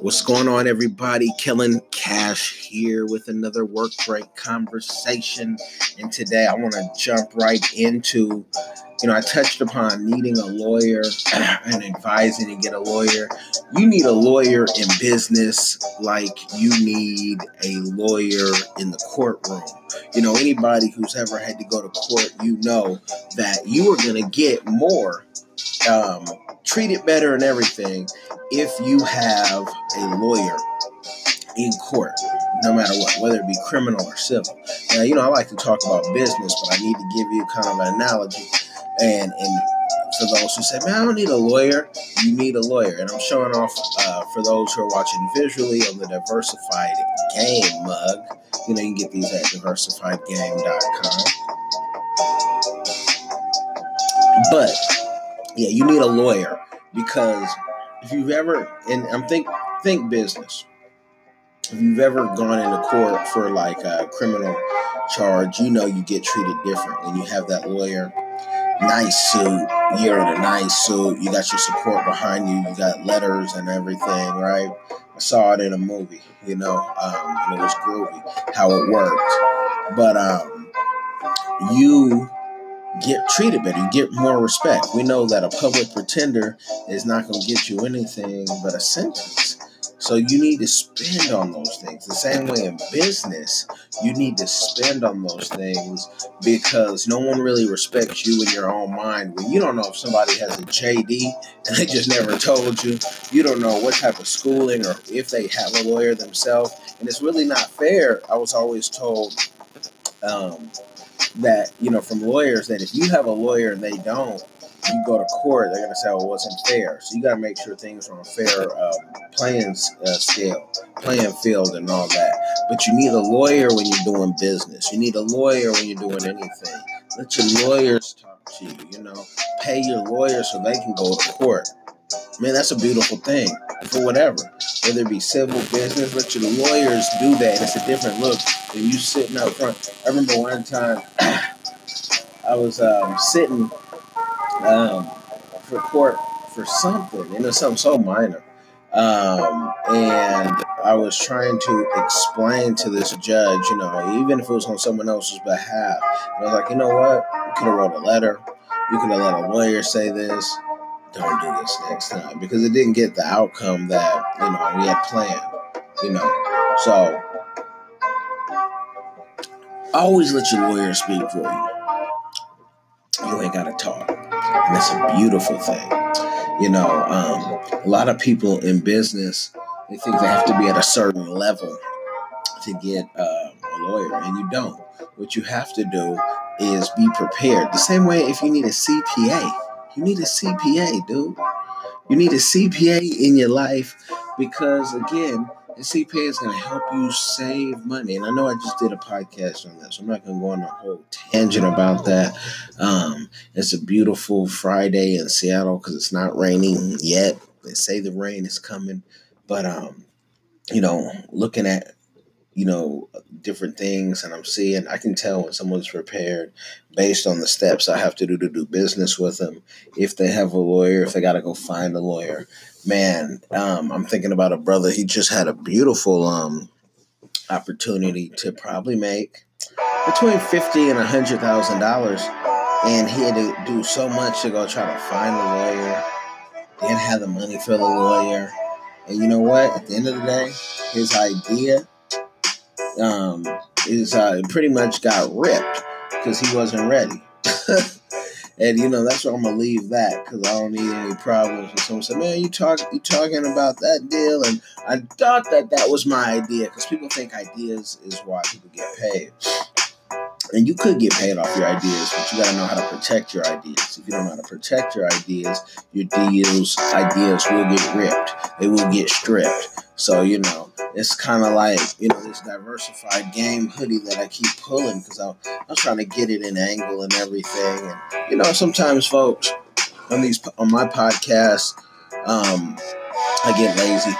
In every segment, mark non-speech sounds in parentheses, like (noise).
What's going on, everybody? Killing Cash here with another work break conversation. And today I want to jump right into, you know, I touched upon needing a lawyer (clears throat) and advising to get a lawyer. You need a lawyer in business like you need a lawyer in the courtroom. You know, anybody who's ever had to go to court, you know that you are going to get more um, treated better and everything if you have a lawyer in court, no matter what, whether it be criminal or civil. Now, you know, I like to talk about business, but I need to give you kind of an analogy. And and for those who say, man, I don't need a lawyer, you need a lawyer. And I'm showing off uh, for those who are watching visually on the Diversified Game mug. You know, you can get these at diversifiedgame.com. But yeah, you need a lawyer because if you've ever and I'm think think business. If you've ever gone into court for like a criminal charge, you know you get treated different when you have that lawyer. Nice suit, you're in a nice suit, you got your support behind you, you got letters and everything, right? I saw it in a movie, you know, um, and it was groovy how it worked. But um, you get treated better. Get more respect. We know that a public pretender is not going to get you anything but a sentence. So you need to spend on those things. The same way in business, you need to spend on those things because no one really respects you in your own mind when you don't know if somebody has a JD and they just never told you. You don't know what type of schooling or if they have a lawyer themselves. And it's really not fair. I was always told um, that you know from lawyers that if you have a lawyer and they don't you go to court they're going to say well it wasn't fair. So you got to make sure things are on a fair um, playing uh, scale playing field and all that. But you need a lawyer when you're doing business. You need a lawyer when you're doing anything. Let your lawyers talk to you you know. Pay your lawyer so they can go to court. Man that's a beautiful thing for whatever whether it be civil business let your lawyers do that it's a different look than you sitting up front i remember one time (clears throat) i was um, sitting um, for court for something you know, something so minor um, and I was trying to explain to this judge, you know, even if it was on someone else's behalf, I was like, you know what? You could have wrote a letter. You could have let a lawyer say this. Don't do this next time because it didn't get the outcome that you know we had planned. You know, so always let your lawyer speak for you. You ain't gotta talk, and it's a beautiful thing. You know, um, a lot of people in business they think they have to be at a certain level to get uh, a lawyer, and you don't. What you have to do is be prepared. The same way if you need a CPA, you need a CPA, dude. You need a CPA in your life because, again, the CPA is going to help you save money. And I know I just did a podcast on that, so I'm not going to go on a whole tangent about that. Um, it's a beautiful Friday in Seattle because it's not raining yet. They say the rain is coming, but um, you know, looking at you know different things and i'm seeing i can tell when someone's prepared based on the steps i have to do to do business with them. If they have a lawyer if they got to go find a lawyer. Man um, i'm thinking about a brother he just had a beautiful um, opportunity to probably make between 50 and a hundred thousand dollars and he had to do so much to go try to find a lawyer didn't have the money for the lawyer. And you know what? At the end of the day his idea um, is uh, pretty much got ripped because he wasn't ready. (laughs) and you know that's where I'm gonna leave that because I don't need any problems. And someone said, "Man, you talk you talking about that deal?" And I thought that that was my idea because people think ideas is why people get paid. And you could get paid off your ideas, but you gotta know how to protect your ideas. If you don't know how to protect your ideas, your deals ideas will get ripped. They will get stripped. So you know it's kind of like you know this diversified game hoodie that I keep pulling because I'm, I'm trying to get it in angle and everything. And you know, sometimes folks on these on my podcast, um, I get lazy.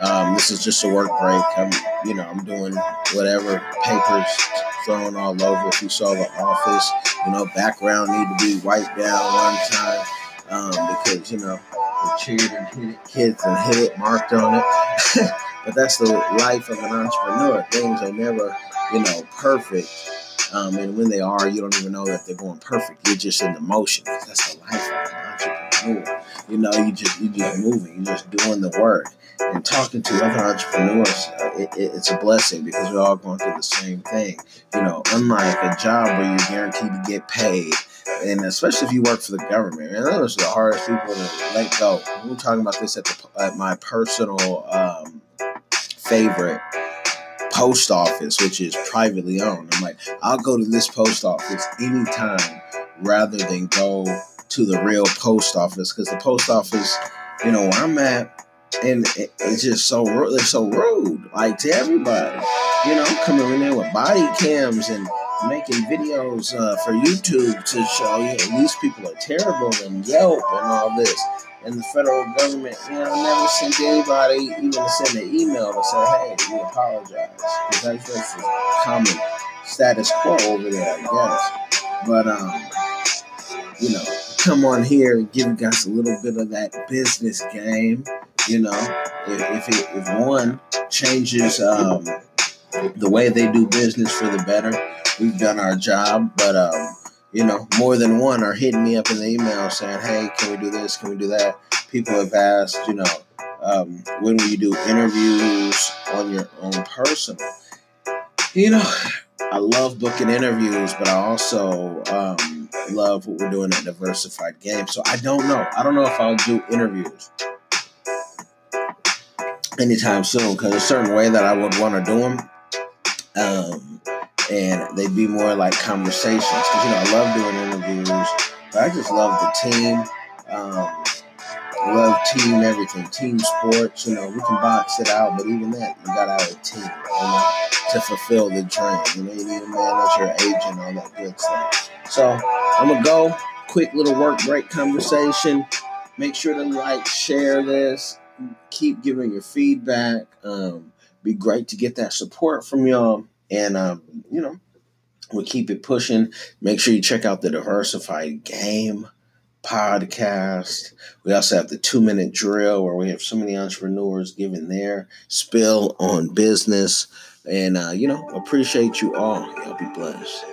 Um, this is just a work break. I'm you know I'm doing whatever papers thrown all over. If you saw the office, you know background need to be wiped down one time um, because you know the and hit it, kids and hit it, marked on it. (laughs) but that's the life of an entrepreneur. Things are never, you know, perfect. Um, and when they are, you don't even know that they're going perfect. You're just in the motion. That's the life of an entrepreneur. You know, you just you just moving. You're just doing the work and talking to other entrepreneurs, it, it, it's a blessing because we're all going through the same thing. You know, unlike a job where you're guaranteed to get paid, and especially if you work for the government, and those are the hardest people to let go. We are talking about this at, the, at my personal um, favorite post office, which is privately owned. I'm like, I'll go to this post office anytime rather than go to the real post office because the post office, you know, where I'm at, and it's just so they're so rude, like to everybody. You know, coming in there with body cams and making videos uh, for YouTube to show you know, these people are terrible and Yelp and all this. And the federal government, you know, never sent anybody even send an email to say, "Hey, we apologize," because that's just a common status quo over there, I guess. But um, you know, come on here and give you guys a little bit of that business game you know, if if, it, if one changes um, the way they do business for the better, we've done our job. But um, you know, more than one are hitting me up in the email saying, "Hey, can we do this? Can we do that?" People have asked, you know, um, when will you do interviews on your own personal? You know, I love booking interviews, but I also um, love what we're doing at Diversified Game. So I don't know. I don't know if I'll do interviews anytime soon because a certain way that I would want to do them. Um, and they'd be more like conversations because you know I love doing interviews, but I just love the team. Um, love team everything, team sports. You know, we can box it out, but even that, you got have a team, you know, to fulfill the dream. You know, you need a manager, agent, all that good stuff. So I'm gonna go. Quick little work break conversation. Make sure to like, share this, keep giving your feedback. Um, be great to get that support from y'all. And, um, you know, we'll keep it pushing. Make sure you check out the Diversified Game podcast. We also have the two minute drill where we have so many entrepreneurs giving their spill on business. And, uh, you know, appreciate you all. Y'all be blessed.